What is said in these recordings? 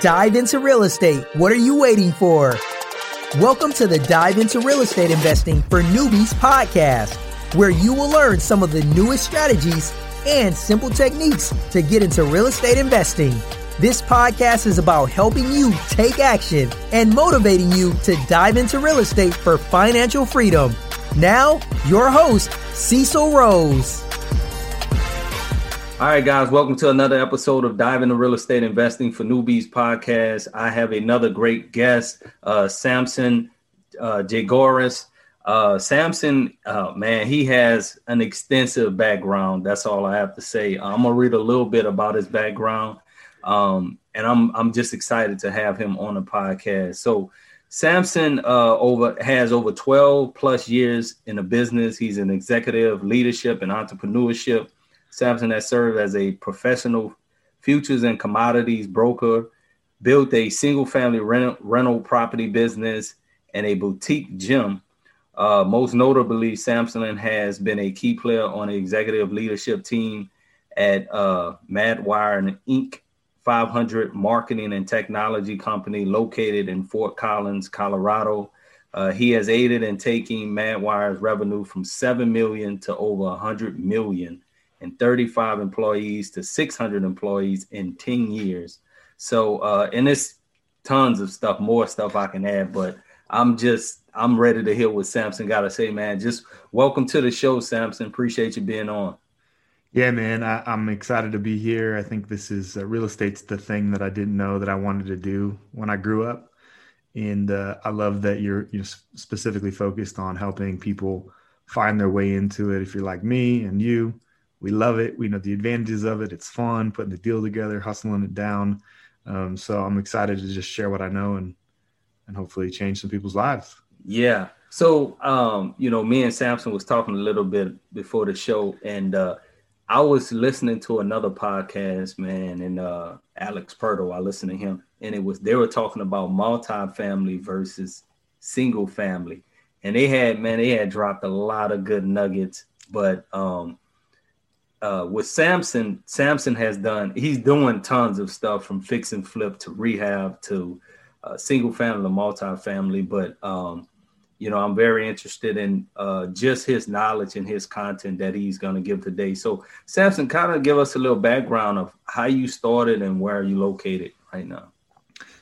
Dive into real estate. What are you waiting for? Welcome to the Dive into Real Estate Investing for Newbies podcast, where you will learn some of the newest strategies and simple techniques to get into real estate investing. This podcast is about helping you take action and motivating you to dive into real estate for financial freedom. Now, your host, Cecil Rose. All right, guys, welcome to another episode of Dive into Real Estate Investing for Newbies podcast. I have another great guest, uh, Samson uh, Jagoras. Uh, Samson, uh, man, he has an extensive background. That's all I have to say. I'm gonna read a little bit about his background, um, and I'm I'm just excited to have him on the podcast. So, Samson uh, over has over 12 plus years in the business. He's an executive leadership and entrepreneurship Samson has served as a professional futures and commodities broker, built a single family rental, rental property business, and a boutique gym. Uh, most notably, Samson has been a key player on the executive leadership team at uh, Madwire and Inc. 500 marketing and technology company located in Fort Collins, Colorado. Uh, he has aided in taking Madwire's revenue from 7 million to over 100 million and 35 employees to 600 employees in 10 years. So, uh, and it's tons of stuff, more stuff I can add, but I'm just, I'm ready to hear what Samson got to say, man. Just welcome to the show, Samson. Appreciate you being on. Yeah, man, I, am excited to be here. I think this is uh, real estate's the thing that I didn't know that I wanted to do when I grew up, and uh, I love that you're you know specifically focused on helping people find their way into it. If you're like me and you, we love it. We know the advantages of it. It's fun putting the deal together, hustling it down. Um, so I'm excited to just share what I know and and hopefully change some people's lives. Yeah. So um, you know, me and Samson was talking a little bit before the show, and uh, I was listening to another podcast, man, and uh, Alex Perto. I listened to him, and it was they were talking about multi-family versus single family, and they had man, they had dropped a lot of good nuggets, but um, uh, with Samson, Samson has done, he's doing tons of stuff from fix and flip to rehab to uh, single family, multi-family. But, um, you know, I'm very interested in uh, just his knowledge and his content that he's going to give today. So, Samson, kind of give us a little background of how you started and where are you located right now.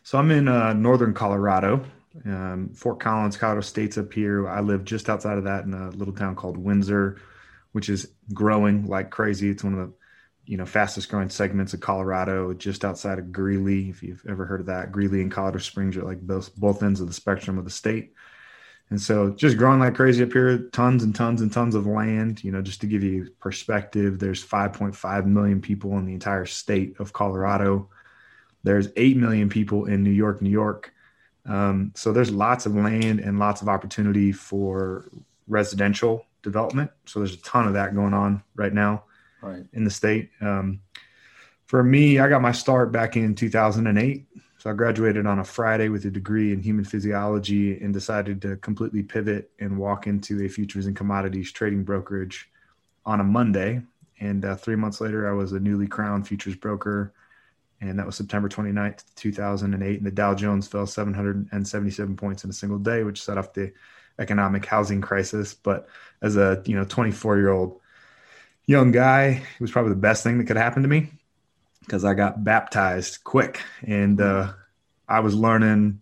So, I'm in uh, northern Colorado. Um, Fort Collins, Colorado State's up here. I live just outside of that in a little town called Windsor which is growing like crazy. It's one of the you know fastest growing segments of Colorado, just outside of Greeley. If you've ever heard of that, Greeley and Colorado Springs are like both both ends of the spectrum of the state. And so just growing like crazy up here, tons and tons and tons of land. You know, just to give you perspective, there's 5.5 million people in the entire state of Colorado. There's 8 million people in New York, New York. Um, so there's lots of land and lots of opportunity for residential development. So there's a ton of that going on right now right. in the state. Um, for me, I got my start back in 2008. So I graduated on a Friday with a degree in human physiology and decided to completely pivot and walk into a futures and commodities trading brokerage on a Monday. And uh, three months later, I was a newly crowned futures broker. And that was September 29th, 2008. And the Dow Jones fell 777 points in a single day, which set off the economic housing crisis. But as a you know 24 year old young guy, it was probably the best thing that could happen to me because I got baptized quick and uh, I was learning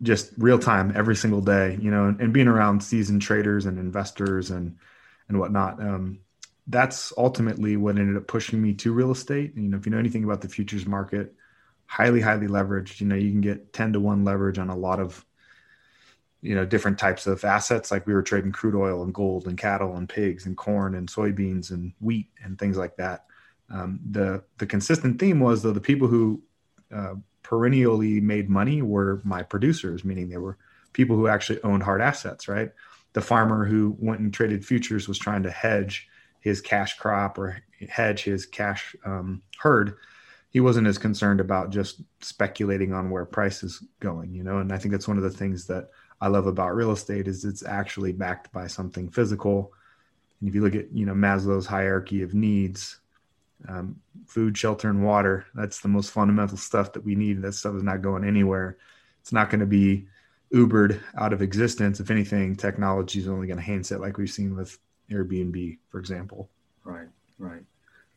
just real time every single day. You know, and, and being around seasoned traders and investors and and whatnot. Um, that's ultimately what ended up pushing me to real estate. And, You know, if you know anything about the futures market, highly, highly leveraged. You know, you can get 10 to 1 leverage on a lot of you know different types of assets. Like we were trading crude oil and gold and cattle and pigs and corn and soybeans and wheat and things like that. Um, the the consistent theme was though the people who uh, perennially made money were my producers meaning they were people who actually owned hard assets right? The farmer who went and traded futures was trying to hedge his cash crop or hedge his cash um, herd. He wasn't as concerned about just speculating on where price is going you know? And i think that's one of the things that I love about real estate is it's actually backed by something physical. And if you look at you know Maslow's hierarchy of needs, Um, food, shelter, and water. That's the most fundamental stuff that we need. That stuff is not going anywhere. It's not going to be Ubered out of existence. If anything, technology is only going to enhance it, like we've seen with Airbnb, for example. Right, right.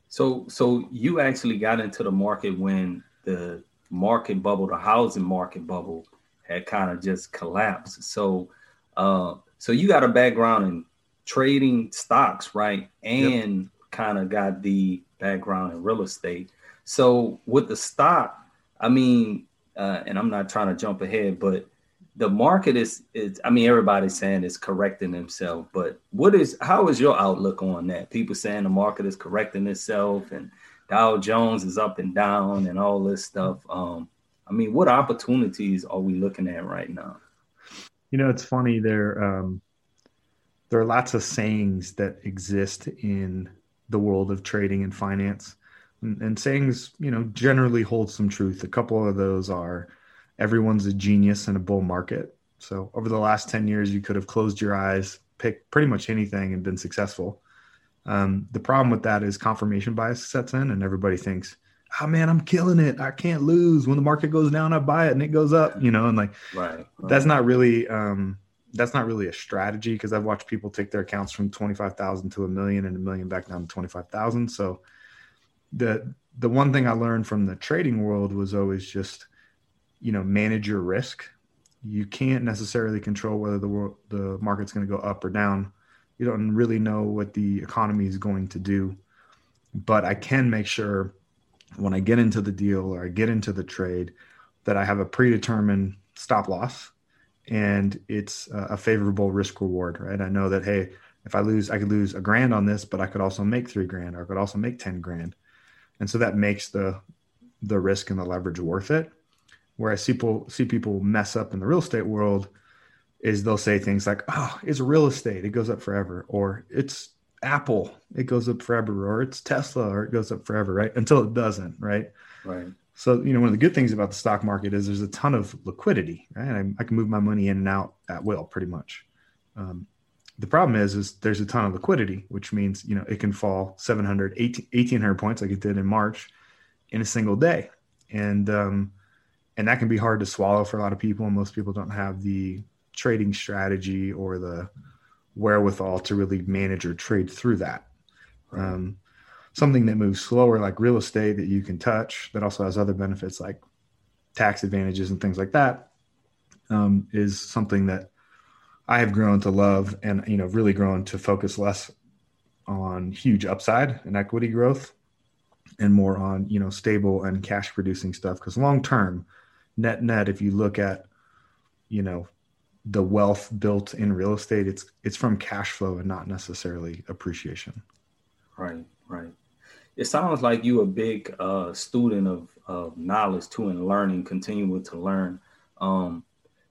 So, so you actually got into the market when the market bubble, the housing market bubble, had kind of just collapsed. So, uh, so you got a background in trading stocks, right? And yep. kind of got the background in real estate. So with the stock, I mean, uh, and I'm not trying to jump ahead, but the market is is I mean everybody's saying it's correcting themselves, but what is how is your outlook on that? People saying the market is correcting itself and Dow Jones is up and down and all this stuff. Um, I mean, what opportunities are we looking at right now? You know, it's funny there. Um, there are lots of sayings that exist in the world of trading and finance, and, and sayings, you know, generally hold some truth. A couple of those are everyone's a genius in a bull market. So over the last 10 years, you could have closed your eyes, picked pretty much anything and been successful. Um, the problem with that is confirmation bias sets in and everybody thinks, oh man, I'm killing it. I can't lose. When the market goes down, I buy it and it goes up, you know, and like right, right. that's not really um that's not really a strategy because I've watched people take their accounts from 25,000 to a million and a million back down to 25,000. So the the one thing I learned from the trading world was always just you know manage your risk you can't necessarily control whether the world, the market's going to go up or down you don't really know what the economy is going to do but i can make sure when i get into the deal or i get into the trade that i have a predetermined stop loss and it's a favorable risk reward right? I know that hey if i lose i could lose a grand on this but i could also make three grand or i could also make 10 grand. And so that makes the the risk and the leverage worth it. Where I see people see people mess up in the real estate world is they'll say things like, "Oh, it's real estate; it goes up forever," or "It's Apple; it goes up forever," or "It's Tesla; or it goes up forever," right? Until it doesn't, right? Right. So you know, one of the good things about the stock market is there's a ton of liquidity, right? I, I can move my money in and out at will, pretty much. Um, the problem is, is there's a ton of liquidity, which means you know it can fall 700, 18, 1800 points like it did in March in a single day, and um, and that can be hard to swallow for a lot of people and most people don't have the trading strategy or the wherewithal to really manage or trade through that. Um, something that moves slower like real estate that you can touch that also has other benefits like tax advantages and things like that um, is something that i have grown to love and you know really grown to focus less on huge upside and equity growth and more on you know stable and cash producing stuff. Because long term net net if you look at you know the wealth built in real estate it's it's from cash flow and not necessarily appreciation. Right right. It sounds like you a big uh, student of, of knowledge too and learning continuing to learn. Um,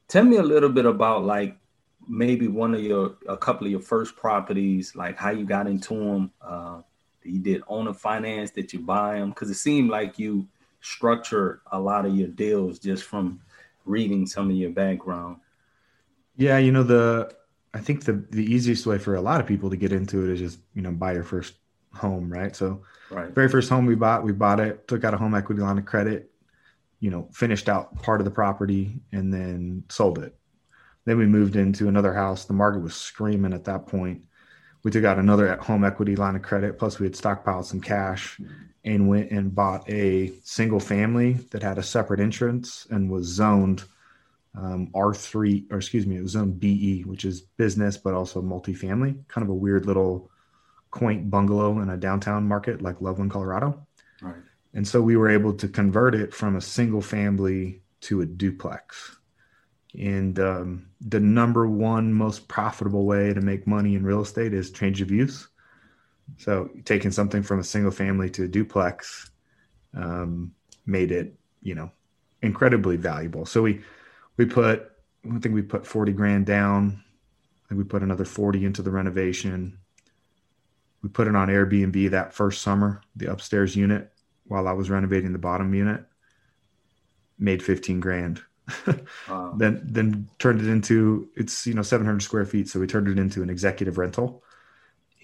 tell me a little bit about like maybe one of your a couple of your first properties like how you got into them uh, you did owner finance that you buy them because it seemed like you structure a lot of your deals just from reading some of your background? Yeah, you know the I think the the easiest way for a lot of people to get into it is just you know buy your first home, right? So, right. very first home we bought, we bought it, took out a home equity line of credit, you know, finished out part of the property, and then sold it. Then we moved into another house. The market was screaming at that point. We took out another home equity line of credit, plus we had stockpiled some cash, and went and bought a single family that had a separate entrance and was zoned um, R3, or excuse me, it was zoned BE, which is business, but also multifamily, kind of a weird little quaint bungalow in a downtown market like Loveland, Colorado. Right. And so we were able to convert it from a single family to a duplex. And um, the number one most profitable way to make money in real estate is change of use. So taking something from a single family to a duplex um, made it, you know, incredibly valuable. So we we put I think we put 40 grand down. I think we put another 40 into the renovation. We put it on Airbnb that first summer, the upstairs unit, while I was renovating the bottom unit. Made 15 grand. wow. Then then turned it into it's you know 700 square feet, so we turned it into an executive rental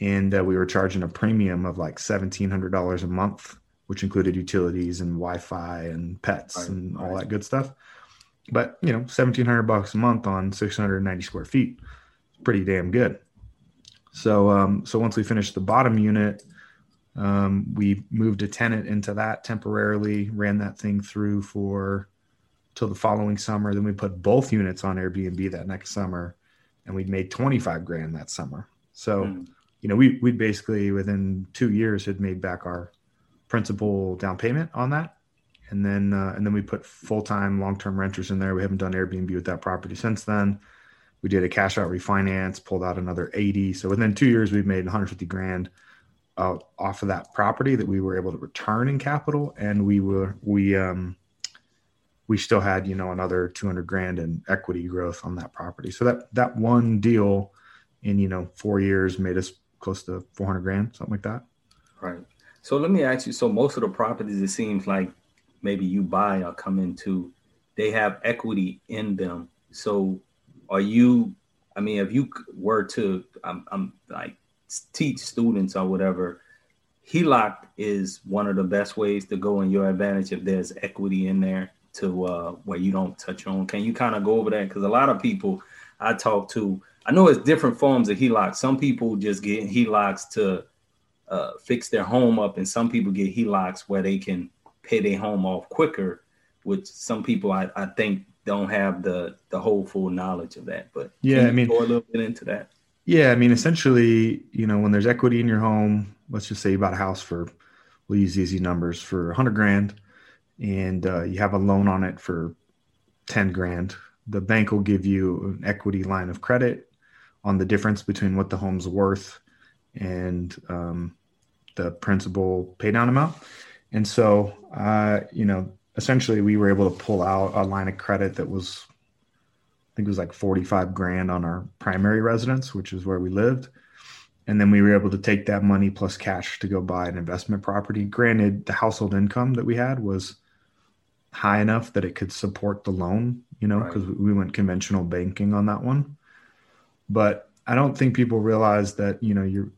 and uh, we were charging a premium of like seventeen hundred dollars a month, which included utilities and Wi-Fi and pets right, and all right. that good stuff. But you know, seventeen hundred bucks a month on six hundred ninety square feet, pretty damn good. So, um, so once we finished the bottom unit, um, we moved a tenant into that temporarily, ran that thing through for till the following summer. Then we put both units on Airbnb that next summer, and we made twenty five grand that summer. So, mm. you know, we we basically within two years had made back our principal down payment on that, and then uh, and then we put full time long term renters in there. We haven't done Airbnb with that property since then. We did a cash out refinance, pulled out another eighty. So within two years, we've made one hundred fifty grand uh, off of that property that we were able to return in capital, and we were we um we still had you know another 200 grand in equity growth on that property. So that that one deal in you know four years made us close to 400 grand, something like that. Right. So let me ask you. So most of the properties, it seems like maybe you buy or come into, they have equity in them. So are you? I mean, if you were to, I'm, I'm like teach students or whatever, HELOC is one of the best ways to go in your advantage if there's equity in there to uh, where you don't touch on. Can you kind of go over that? Because a lot of people I talk to, I know it's different forms of HELOC. Some people just get HELOCs to uh, fix their home up, and some people get HELOCs where they can pay their home off quicker. Which some people I, I think don't have the the whole full knowledge of that. But yeah, I mean, go a little bit into that. Yeah, I mean, essentially, you know, when there's equity in your home, let's just say you bought a house for, we'll use easy numbers for 100 grand, and uh, you have a loan on it for 10 grand. The bank will give you an equity line of credit on the difference between what the home's worth and um, the principal pay down amount. And so, uh, you know, essentially, we were able to pull out a line of credit that was I think it was like 45 grand on our primary residence, which is where we lived. And then we were able to take that money plus cash to go buy an investment property. Granted, the household income that we had was high enough that it could support the loan, you know, because right. we went conventional banking on that one. But I don't think people realize that, you know, you're,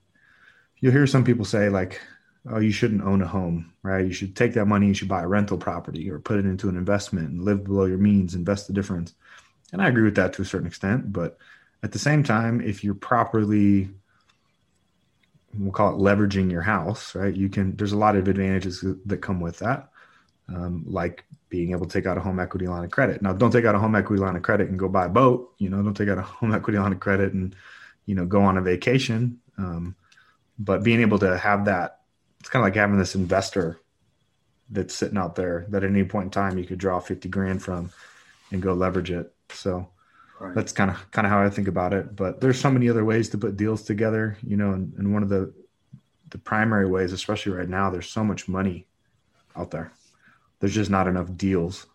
you'll hear some people say, like, oh, you shouldn't own a home, right? You should take that money, you should buy a rental property or put it into an investment and live below your means, invest the difference. And I agree with that to a certain extent. But at the same time, if you're properly, we'll call it leveraging your house, right? You can, there's a lot of advantages that come with that. Um, like being able to take out a home equity line of credit. Now, don't take out a home equity line of credit and go buy a boat. You know, don't take out a home equity line of credit and, you know, go on a vacation. Um, but being able to have that, it's kind of like having this investor that's sitting out there that at any point in time you could draw 50 grand from and go leverage it. So right. that's kind of kind of how I think about it. But there's so many other ways to put deals together, you know, and, and one of the the primary ways, especially right now, there's so much money out there. There's just not enough deals.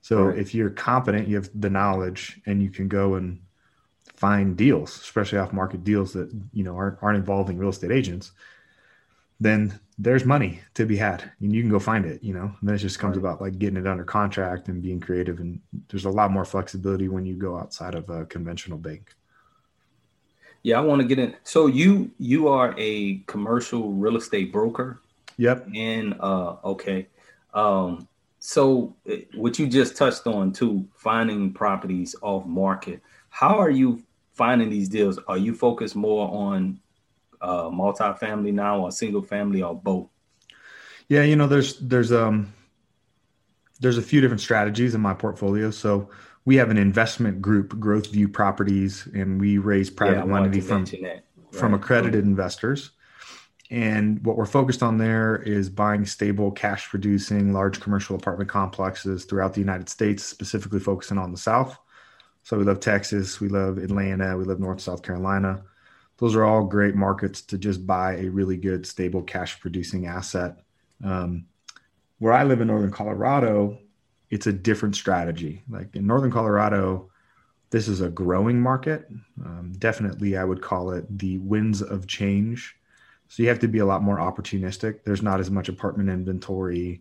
So right. if you're competent, you have the knowledge, and you can go and find deals, especially off market deals that you know aren't, aren't involving real estate agents then there's money to be had and you can go find it you know? And then it just comes about like getting it under contract and being creative and there's a lot more flexibility when you go outside of a conventional bank. Yeah i want to get in. So you you are a commercial real estate broker? Yep. And uh okay. Um so eh, what you just touched on too finding properties off market how are you finding these deals? Are you focused more on uh, multifamily now, or single family, or both? Yeah, you know, there's there's um there's a few different strategies in my portfolio. So we have an investment group, Growth View Properties, and we raise private yeah, money from right. from accredited investors. And what we're focused on there is buying stable, cash producing, large commercial apartment complexes throughout the United States, specifically focusing on the South. So we love Texas, we love Atlanta, we love North South Carolina those are all great markets to just buy a really good, stable cash producing asset. Um, where I live in Northern Colorado, it's a different strategy. Like in Northern Colorado, this is a growing market. Um, definitely, I would call it the winds of change. So you have to be a lot more opportunistic. There's not as much apartment inventory.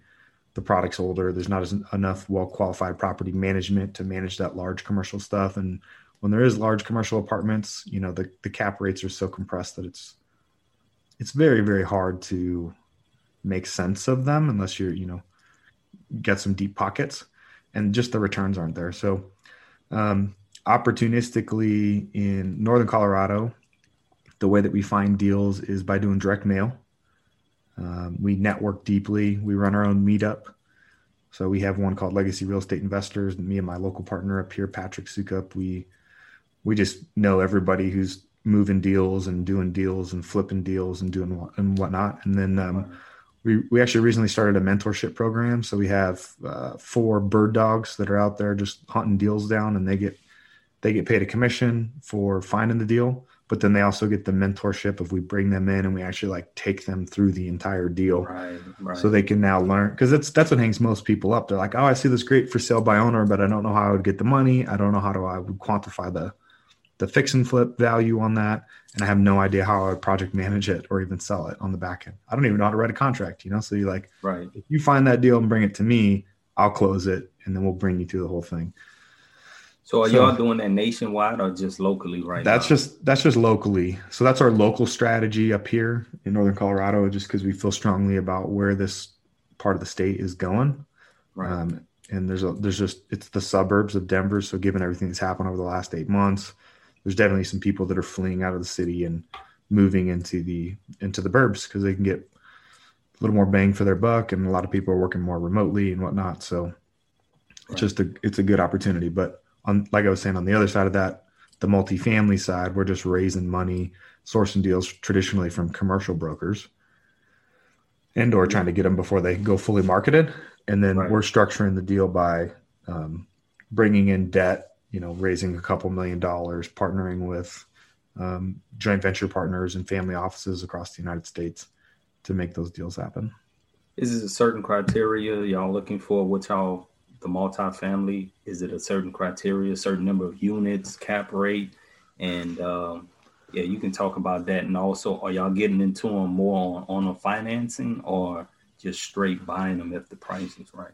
The product's older. There's not as enough well qualified property management to manage that large commercial stuff. And when there is large commercial apartments, you know, the, the cap rates are so compressed that it's it's very very hard to make sense of them unless you're you know get some deep pockets and just the returns aren't there. So um, opportunistically in northern colorado the way that we find deals is by doing direct mail. Um, we network deeply. We run our own meetup. So we have one called legacy real estate investors me and my local partner up here patrick sukup we we just know everybody who's moving deals and doing deals and flipping deals and doing what, and whatnot. And then um, we we actually recently started a mentorship program. So we have uh, four bird dogs that are out there just hunting deals down, and they get they get paid a commission for finding the deal. But then they also get the mentorship if we bring them in and we actually like take them through the entire deal, right, right. so they can now learn because that's that's what hangs most people up. They're like, oh, I see this great for sale by owner, but I don't know how I would get the money. I don't know how do I would quantify the the fix and flip value on that, and I have no idea how I would project manage it or even sell it on the back end. I don't even know how to write a contract, you know. So you like, right? If you find that deal and bring it to me, I'll close it, and then we'll bring you through the whole thing. So are so, y'all doing that nationwide or just locally right that's now? just that's just locally. So that's our local strategy up here in northern Colorado, just because we feel strongly about where this part of the state is going. Right. Um, and there's a there's just it's the suburbs of Denver. So given everything that's happened over the last eight months, there's definitely some people that are fleeing out of the city and moving into the into the burbs because they can get a little more bang for their buck, and a lot of people are working more remotely and whatnot. So right. it's just a it's a good opportunity. But on like I was saying, on the other side of that, the multifamily side, we're just raising money, sourcing deals traditionally from commercial brokers, and or trying to get them before they go fully marketed. And then right. we're structuring the deal by um, bringing in debt you know, raising a couple million dollars, partnering with um, joint venture partners and family offices across the United States to make those deals happen. Is it a certain criteria y'all looking for? What y'all the multifamily? Is it a certain criteria, certain number of units, cap rate, and um, yeah, you can talk about that. And also, are y'all getting into them more on, on a financing or just straight buying them if the price is right?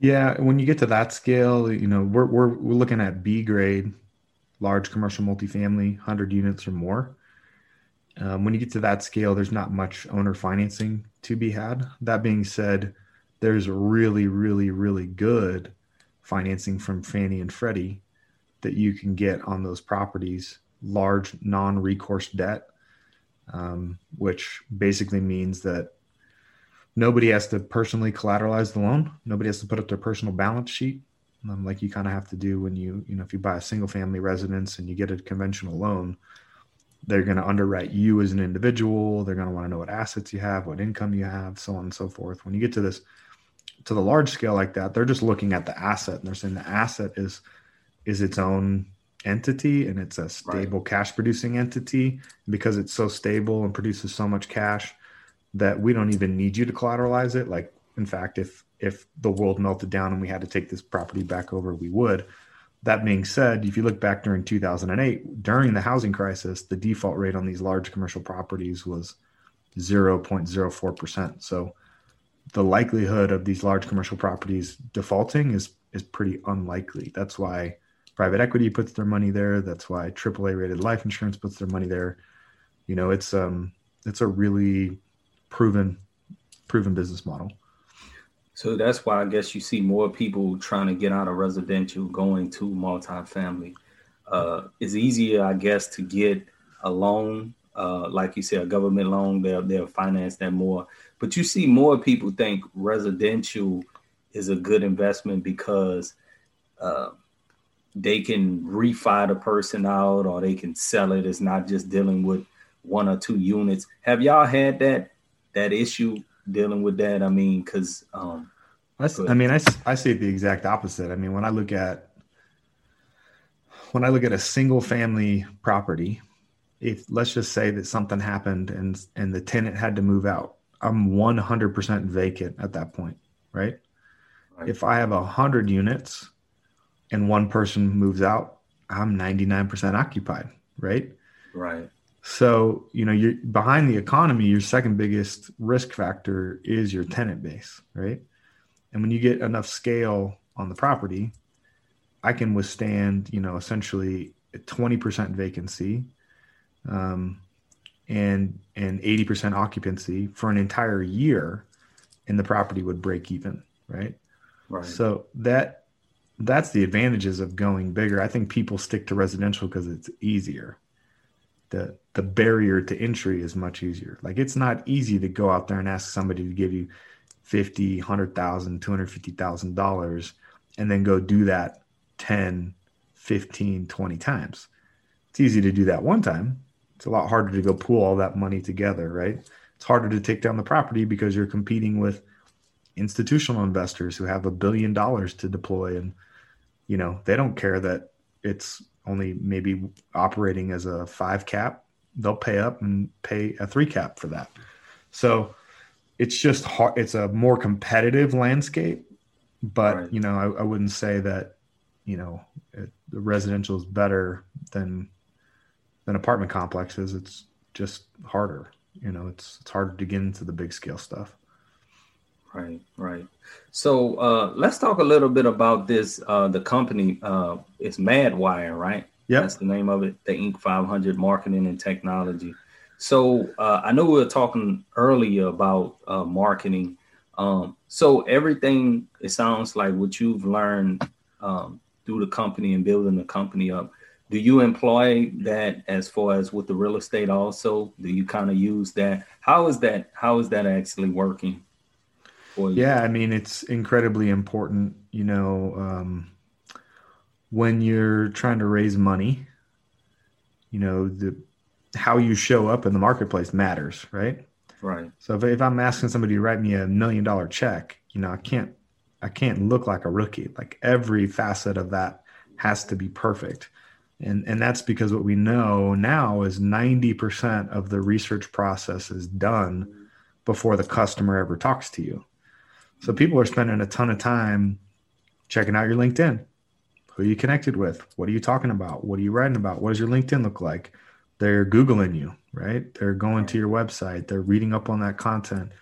Yeah, when you get to that scale, you know, we're we're we're looking at B grade, large commercial multifamily, hundred units or more. Um, when you get to that scale, there's not much owner financing to be had. That being said, there's really, really, really good financing from Fannie and Freddie that you can get on those properties, large non-recourse debt, um, which basically means that nobody has to personally collateralize the loan. Nobody has to put up their personal balance sheet, um, like you kind of have to do when you, you know, if you buy a single family residence and you get a conventional loan, they're going to underwrite you as an individual. They're going to want to know what assets you have, what income you have, so on and so forth. When you get to this, to the large scale like that, they're just looking at the asset and they're saying the asset is is its own entity and it's a stable right. cash producing entity because it's so stable and produces so much cash that we don't even need you to collateralize it. Like, in fact, if if the world melted down and we had to take this property back over, we would. That being said, if you look back during 2008, during the housing crisis, the default rate on these large commercial properties was 0.04%. So the likelihood of these large commercial properties defaulting is is pretty unlikely. That's why private equity puts their money there. That's why AAA rated life insurance puts their money there. You know, it's um it's a really proven proven business model. So that's why I guess you see more people trying to get out of residential, going to multifamily. Uh, it's easier, I guess, to get a loan, uh, like you said, a government loan. They'll they'll finance that more. But you see more people think residential is a good investment because uh, they can refi the person out or they can sell it. It's not just dealing with one or two units. Have y'all had that that issue dealing with that? I mean, because um, I, I mean, I, I see it the exact opposite. I mean, when I look at when I look at a single family property, if let's just say that something happened and and the tenant had to move out, I'm 100% vacant at that point, right? right. If I have 100 units and one person moves out, I'm 99% occupied, right? Right. So, you know, you're behind the economy, your second biggest risk factor is your tenant base, right? And when you get enough scale on the property, I can withstand, you know, essentially a 20% vacancy. Um, and and 80% occupancy for an entire year and the property would break even, right? Right. So that that's the advantages of going bigger. I think people stick to residential because it's easier. The the barrier to entry is much easier. Like it's not easy to go out there and ask somebody to give you 50, 100,000, 250,000 dollars and then go do that 10, 15, 20 times. It's easy to do that one time. It's a lot harder to go pool all that money together, right? It's harder to take down the property because you're competing with institutional investors who have a billion dollars to deploy and you know, they don't care that it's only maybe operating as a 5 cap. They'll pay up and pay a 3 cap for that. So it's just hard it's a more competitive landscape, but right. you know, I, I wouldn't say that you know it, the residential is better than than apartment complexes. It's just harder. You know, it's it's harder to get into the big scale stuff. Right, right. So uh, let's talk a little bit about this. Uh, the company uh, is Madwire, right? Yeah, that's the name of it. The Inc. 500 Marketing and Technology. So uh, I know we were talking earlier about uh, marketing. Um, so everything it sounds like what you've learned um, through the company and building the company up. Do you employ that as far as with the real estate also? Do you kind of use that? How is that? How is that actually working? Yeah, I mean it's incredibly important. You know, um, when you're trying to raise money, you know the how you show up in the marketplace matters, right? Right. So if, if I'm asking somebody to write me a million dollar check, you know, I can't I can't look like a rookie. Like every facet of that has to be perfect. And and that's because what we know now is 90% of the research process is done before the customer ever talks to you. So people are spending a ton of time checking out your LinkedIn. Who are you connected with? What are you talking about? What are you writing about? What does your LinkedIn look like? They're Googling you, right? They're going to your website, they're reading up on that content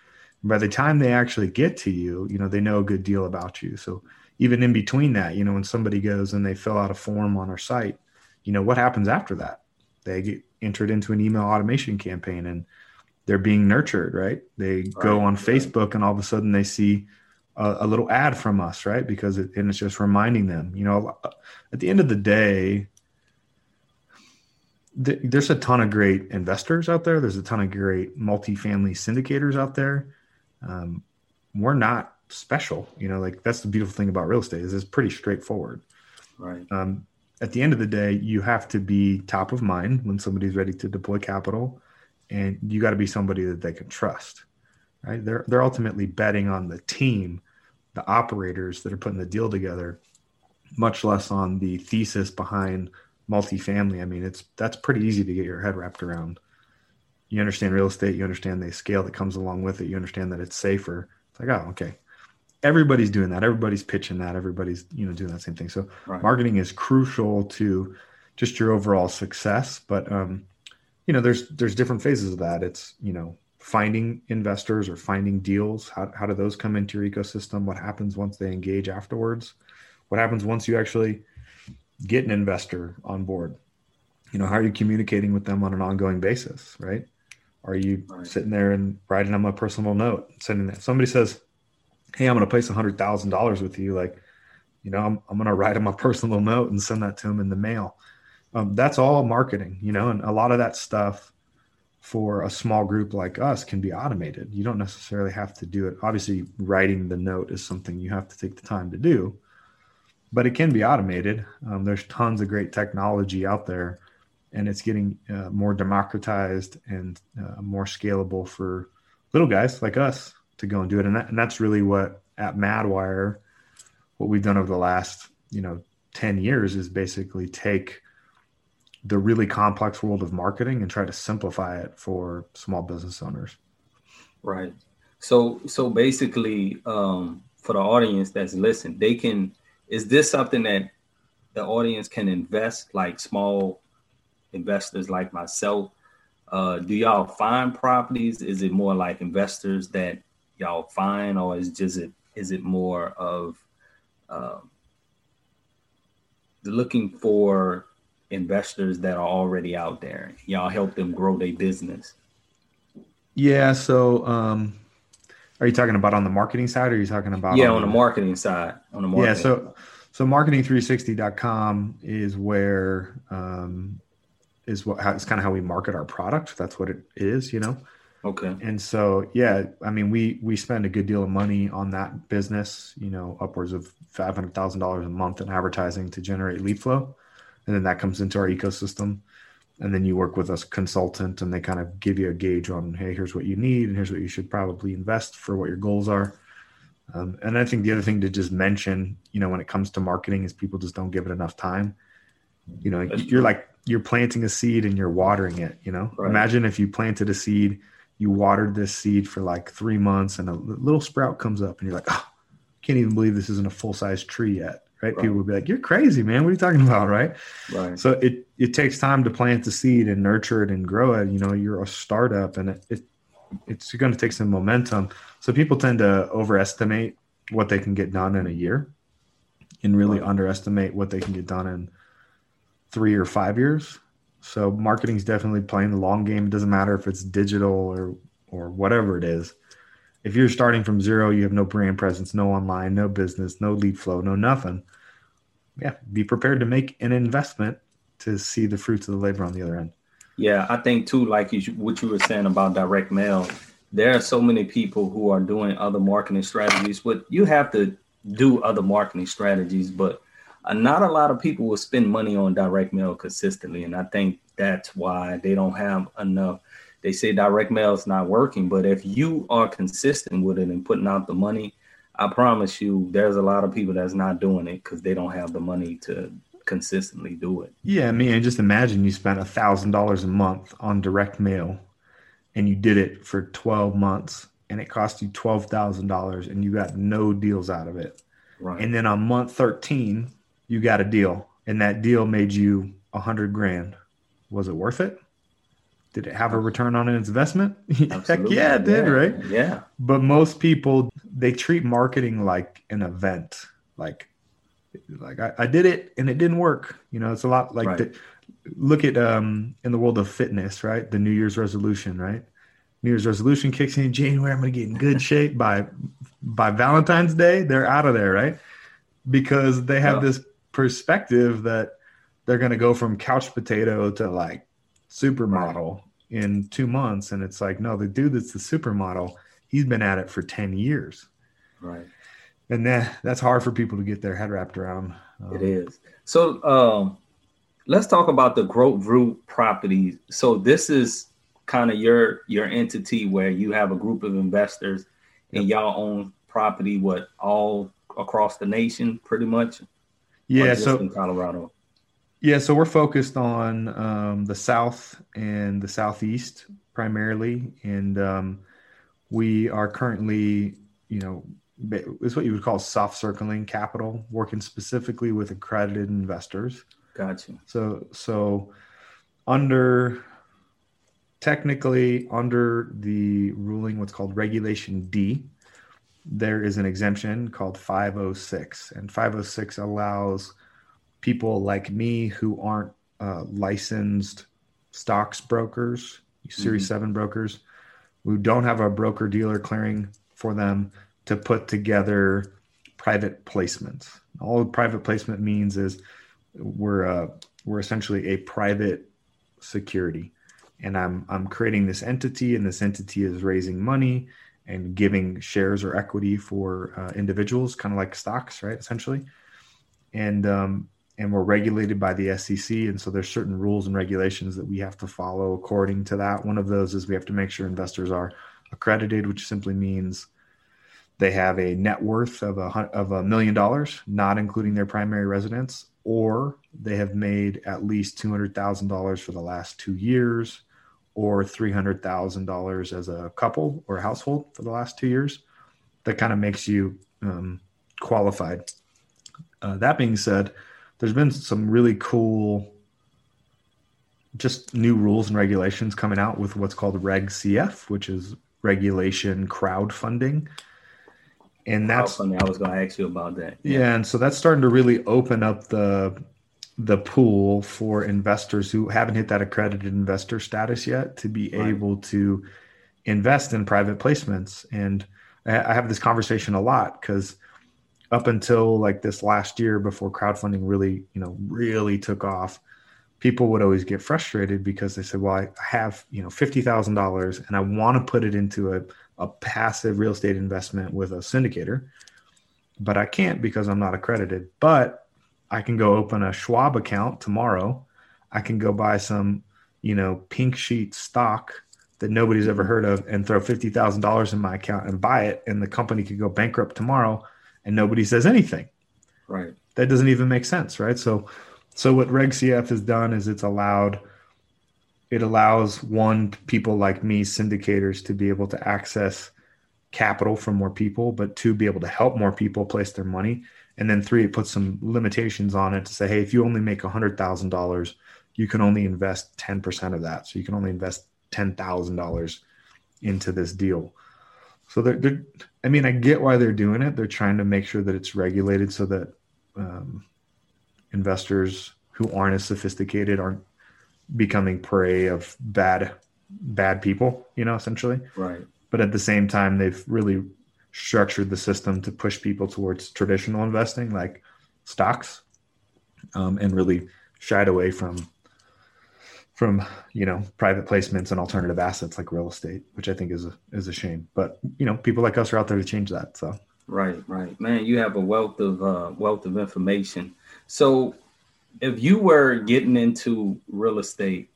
by the time they actually get to you, you know, they know a good deal about you. So even in between that, you know, when somebody goes and they fill out a form on our site, you know, what happens after that? They get entered into an email automation campaign and they're being nurtured, right? They right, go on right. Facebook and all of a sudden they see a, a, little ad from us, right? Because it, and it's just reminding them, you know, at the end of the day, th- there's a ton of great investors out there. There's a ton of great multifamily syndicators out there um, we're not special. You know, like that's the beautiful thing about real estate is it's pretty straightforward. Right. Um, at the end of the day, you have to be top of mind when somebody's ready to deploy capital, and you got to be somebody that they can trust. Right? They're they're ultimately betting on the team, the operators that are putting the deal together, much less on the thesis behind multifamily. I mean, it's that's pretty easy to get your head wrapped around you understand real estate, you understand the scale that comes along with it, you understand that it's safer. It's like, oh, okay. Everybody's doing that. Everybody's pitching that. Everybody's, you know, doing that same thing. So right. marketing is crucial to just your overall success. But um, you know, there's there's different phases of that. It's, you know, finding investors or finding deals. How how do those come into your ecosystem? What happens once they engage afterwards? What happens once you actually get an investor on board? You know, how are you communicating with them on an ongoing basis, right? Are you right. sitting there and writing them a personal note, sending that? Somebody says, "Hey, I'm going to place a hundred thousand dollars with you." Like, you know, I'm I'm going to write them a personal note and send that to them in the mail. Um, that's all marketing, you know, and a lot of that stuff for a small group like us can be automated. You don't necessarily have to do it. Obviously, writing the note is something you have to take the time to do, but it can be automated. Um, there's tons of great technology out there and it's getting uh, more democratized and uh, more scalable for little guys like us to go and do it. And, that, and that's really what at Madwire, what we've done over the last, you know, 10 years is basically take the really complex world of marketing and try to simplify it for small business owners. Right. So, so basically, um, for the audience that's listening, they can, is this something that the audience can invest like small investors like myself. Uh, do y'all find properties? Is it more like investors that y'all find, or is just it is it more of um, looking for investors that are already out there? Y'all help them grow their business. Yeah. So, um, are you talking about on the marketing side or are you talking about? Yeah, on, on the, marketing side. On the marketing. Yeah. So, so marketing360.com is where, um, is what, how, it's kind of how we market our product. That's what it is, you know? Okay. And so, yeah, I mean, we, we spend a good deal of money on that business, you know, upwards of $500,000 a month in advertising to generate lead flow. And then that comes into our ecosystem. And then you work with a consultant and they kind of give you a gauge on hey here's what you need and here's what you should probably invest for what your goals are. Um, and i think the other thing to just mention you know when it comes to marketing is people just don't give it enough time. You know you're like you're planting a seed and you're watering it you know? Right. imagine if you planted a seed you watered this seed for like three months and a little sprout comes up and you're like oh can't even believe this isn't a full-size tree yet right? right? People would be like, "You're crazy, man. What are you talking about?" Right? Right. So it it takes time to plant the seed and nurture it and grow it. You know, you're a startup, and it, it it's going to take some momentum. So people tend to overestimate what they can get done in a year, and really right. underestimate what they can get done in three or five years. So marketing is definitely playing the long game. It doesn't matter if it's digital or or whatever it is if you're starting from zero, you have no brand presence, no online, no business, no lead flow, no nothing. Yeah, be prepared to make an investment to see the fruits of the labor on the other end. Yeah, I think too, like you, what you were saying about direct mail, there are so many people who are doing other marketing strategies, but you have to do other marketing strategies. But uh, not a lot of people will spend money on direct mail consistently, and I think that's why they don't have enough they say direct mail is not working, but if you are consistent with it and putting out the money, I promise you, there's a lot of people that's not doing it because they don't have the money to consistently do it. Yeah, I mean, just imagine you spent a thousand dollars a month on direct mail, and you did it for twelve months, and it cost you twelve thousand dollars, and you got no deals out of it. Right. And then on month thirteen, you got a deal, and that deal made you a hundred grand. Was it worth it? Did it have a return on an investment? Heck yeah, it did, yeah. right? Yeah. But most people they treat marketing like an event. Like like I, I did it and it didn't work. You know, it's a lot like right. the, look at um in the world of fitness, right? The New Year's resolution, right? New Year's resolution kicks in, in January. I'm gonna get in good shape by by Valentine's Day. They're out of there, right? Because they have this perspective that they're gonna go from couch potato to like supermodel in two months. And it's like, no, the dude that's the supermodel, he's been at it for 10 years. Right. And that that's hard for people to get their head wrapped around. Um, it is. So um, let's talk about the Growth Root properties. So this is kind of your your entity where you have a group of investors and y'all own property what all across the nation pretty much yeah so in colorado yeah, so we're focused on um, the south and the southeast primarily, and um, we are currently, you know, it's what you would call soft circling capital, working specifically with accredited investors. Gotcha. So, so under technically under the ruling, what's called Regulation D, there is an exemption called 506, and 506 allows people like me who aren't uh, licensed stocks brokers, Series mm-hmm. 7 brokers, who don't have a broker dealer clearing for them to put together private placements. All private placement means is we're uh, we're essentially a private security, and I'm I'm creating this entity, and this entity is raising money and giving shares or equity for uh, individuals, kind of like stocks, right? Essentially, and um, and we're regulated by the SEC. And so there's certain rules and regulations that we have to follow according to that. One of those is we have to make sure investors are accredited, which simply means they have a net worth of a of a million dollars, not including their primary residence, or they have made at least two hundred thousand dollars for the last two years, or three hundred thousand dollars as a couple or household for the last two years. That kind of makes you um, qualified. Uh, that being said, there's been some really cool just new rules and regulations coming out with what's called reg cf which is regulation crowdfunding and that's crowdfunding. i was going to ask you about that yeah. yeah and so that's starting to really open up the the pool for investors who haven't hit that accredited investor status yet to be right. able to invest in private placements. And I have this conversation a lot because up until like this last year before crowdfunding really, you know, really took off, people would always get frustrated because they said, well, I have, you know, $50,000 and I want to put it into a, a passive real estate investment with a syndicator, but I can't because I'm not accredited. But I can go open a Schwab account tomorrow. I can go buy some, you know, pink sheet stock that nobody's ever heard of and throw $50,000 in my account and buy it. And the company could go bankrupt tomorrow and nobody says anything. Right. That doesn't even make sense. Right. So, so what Reg CF has done is it's allowed, it allows one people like me, syndicators, to be able to access capital from more people, but two, be able to help more people place their money. And then three, it puts some limitations on it to say, hey, if you only make $100,000, you can only invest 10% of that. So you can only invest $10,000 into this deal. So they're, they're, I mean, I get why they're doing it. They're trying to make sure that it's regulated so that um, investors who aren't as sophisticated aren't becoming prey of bad, bad people, you know, essentially. Right. But at the same time, they've really structured the system to push people towards traditional investing like stocks um, and really shied away from from you know private placements and alternative assets like real estate, which I think is a is a shame. But you know, people like us are out there to change that. So right, right, man, you have a wealth of uh, wealth of information. So, if you were getting into real estate,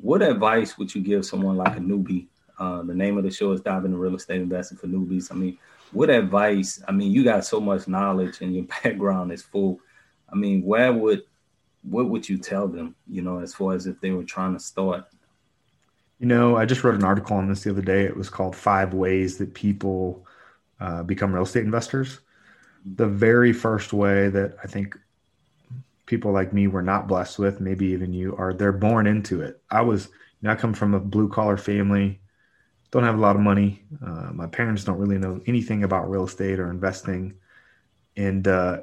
what advice would you give someone like a newbie? Uh, the name of the show is Diving into Real Estate Investing for Newbies. I mean, what advice? I mean, you got so much knowledge and your background is full. I mean, where would what would you tell them, you know, as far as if they were trying to start? You know, I just wrote an article on this the other day. It was called Five Ways That People uh, Become Real Estate Investors. The very first way that I think people like me were not blessed with, maybe even you, are they're born into it. I was, you know, I come from a blue collar family, don't have a lot of money. Uh, my parents don't really know anything about real estate or investing. And, uh,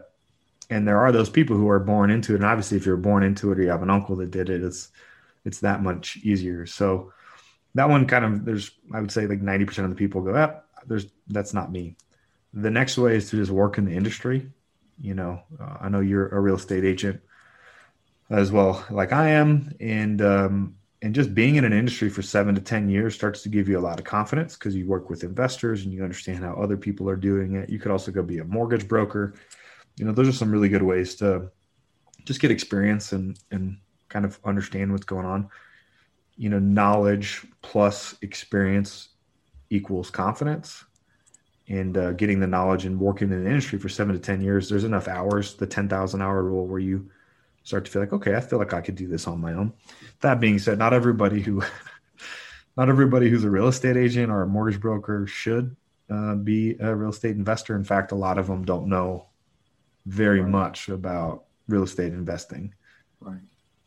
and there are those people who are born into it. And obviously if you're born into it or you have an uncle that did it it's it's that much easier. So that one kind of there's i would say like 90% of the people go ah, there's that's not me. The next way is to just work in the industry. You know uh, i know you're a real estate agent as well like i am. And um and just being in an industry for seven to ten years starts to give you a lot of confidence because you work with investors and you understand how other people are doing it. You could also go be a mortgage broker you know, those are some really good ways to just get experience and and kind of understand what's going on. You know, knowledge plus experience equals confidence. And uh, getting the knowledge and working in the industry for seven to ten years, there's enough hours, the ten thousand hour rule, where you start to feel like, okay, I feel like I could do this on my own. That being said, not everybody who not everybody who's a real estate agent or a mortgage broker should uh, be a real estate investor. In fact, a lot of them don't know very right. much about real estate investing. Right.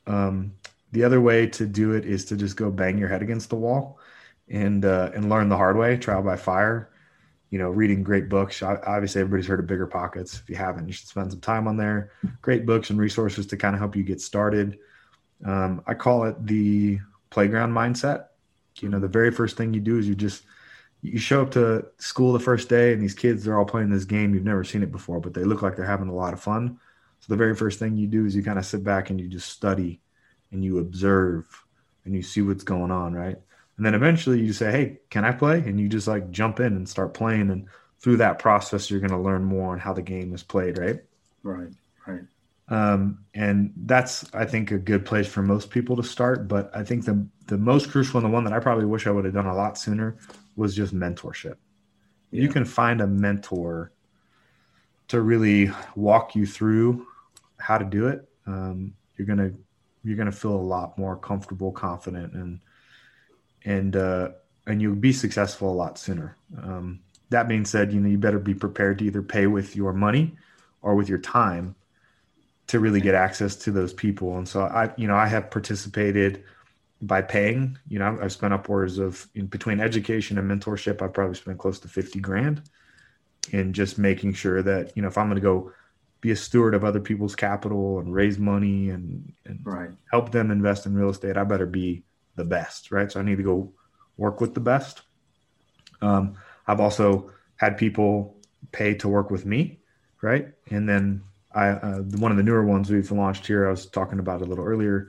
Um, the other way to do it is to just go bang your head against the wall and uh, and learn the hard way, trial by fire. You know, reading great books. Obviously, everybody's heard of Bigger Pockets. If you haven't, you should spend some time on there. Great books and resources to kind of help you get started. Um, I call it the playground mindset. You know, the very first thing you do is you just you show up to school the first day and these kids are all playing this game. You've never seen it before but they look like they're having a lot of fun. So the very first thing you do is you kind of sit back and you just study and you observe and you see what's going on right? And then eventually you say hey can i play? And you just like jump in and start playing. And through that process you're going to learn more on how the game is played right? Right right. Um, and that's i think a good place for most people to start. But i think the the most crucial and the one that i probably wish i would have done a lot sooner was just mentorship. Yeah. You can find a mentor to really walk you through how to do it. Um, you're gonna you're gonna feel a lot more comfortable, confident, and and uh, and you'll be successful a lot sooner. Um, that being said, you know you better be prepared to either pay with your money or with your time to really get access to those people. And so I, you know, I have participated by paying. You know, I've spent upwards of in between education and mentorship. I've probably spent close to fifty grand in just making sure that you know if I'm going to go be a steward of other people's capital and raise money and, and right. help them invest in real estate, I better be the best, right? So I need to go work with the best. Um, I've also had people pay to work with me, right? And then I, uh, one of the newer ones we've launched here, I was talking about a little earlier,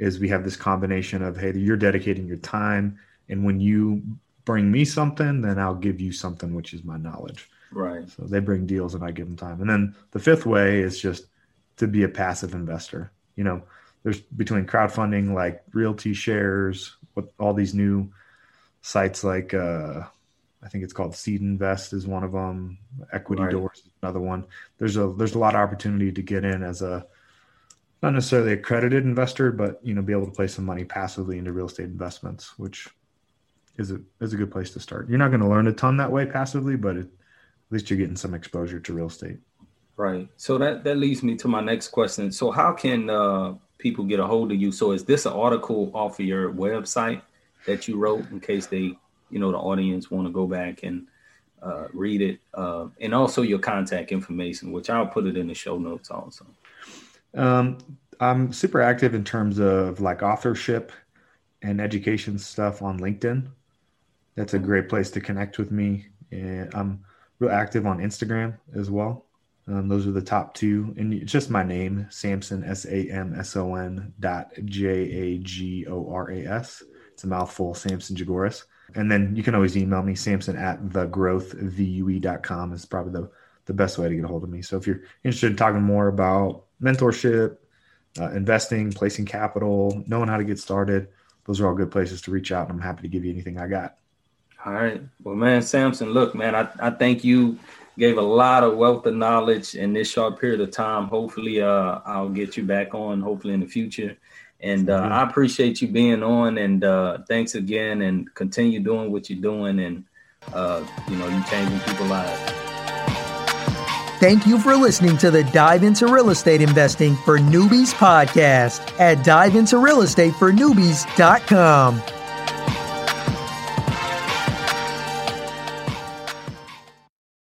is we have this combination of hey, you're dedicating your time, and when you bring me something, then I'll give you something, which is my knowledge. Right. So they bring deals, and I give them time. And then the fifth way is just to be a passive investor. You know, there's between crowdfunding, like realty shares, with all these new sites like uh, I think it's called Seed Invest is one of them. Equity right. Doors is another one. There's a there's a lot of opportunity to get in as a not necessarily accredited investor, but you know, be able to place some money passively into real estate investments, which is a is a good place to start. You're not going to learn a ton that way passively, but it, at least you're getting some exposure to real estate. Right. So that that leads me to my next question. So how can uh, people get a hold of you? So is this an article off of your website that you wrote in case they, you know, the audience want to go back and uh, read it, uh, and also your contact information, which I'll put it in the show notes also. Um, I'm super active in terms of like authorship and education stuff on LinkedIn. That's a great place to connect with me. And I'm real active on Instagram as well. Um, those are the top two, and it's just my name, Samson S A M S O N dot J A G O R A S. It's a mouthful, Samson Jagoras. And then you can always email me, Samson at thegrowthvue.com is probably the, the best way to get a hold of me. So if you're interested in talking more about mentorship, uh, investing, placing capital, knowing how to get started, those are all good places to reach out. And I'm happy to give you anything I got. All right. Well, man, Samson, look, man, I, I thank you gave a lot of wealth of knowledge in this short period of time. Hopefully, uh, I'll get you back on, hopefully in the future. And uh, I appreciate you being on and uh, thanks again and continue doing what you're doing and, uh, you know, you changing people's lives. Thank you for listening to the Dive into Real Estate Investing for Newbies podcast at diveintorealestatefornewbies.com.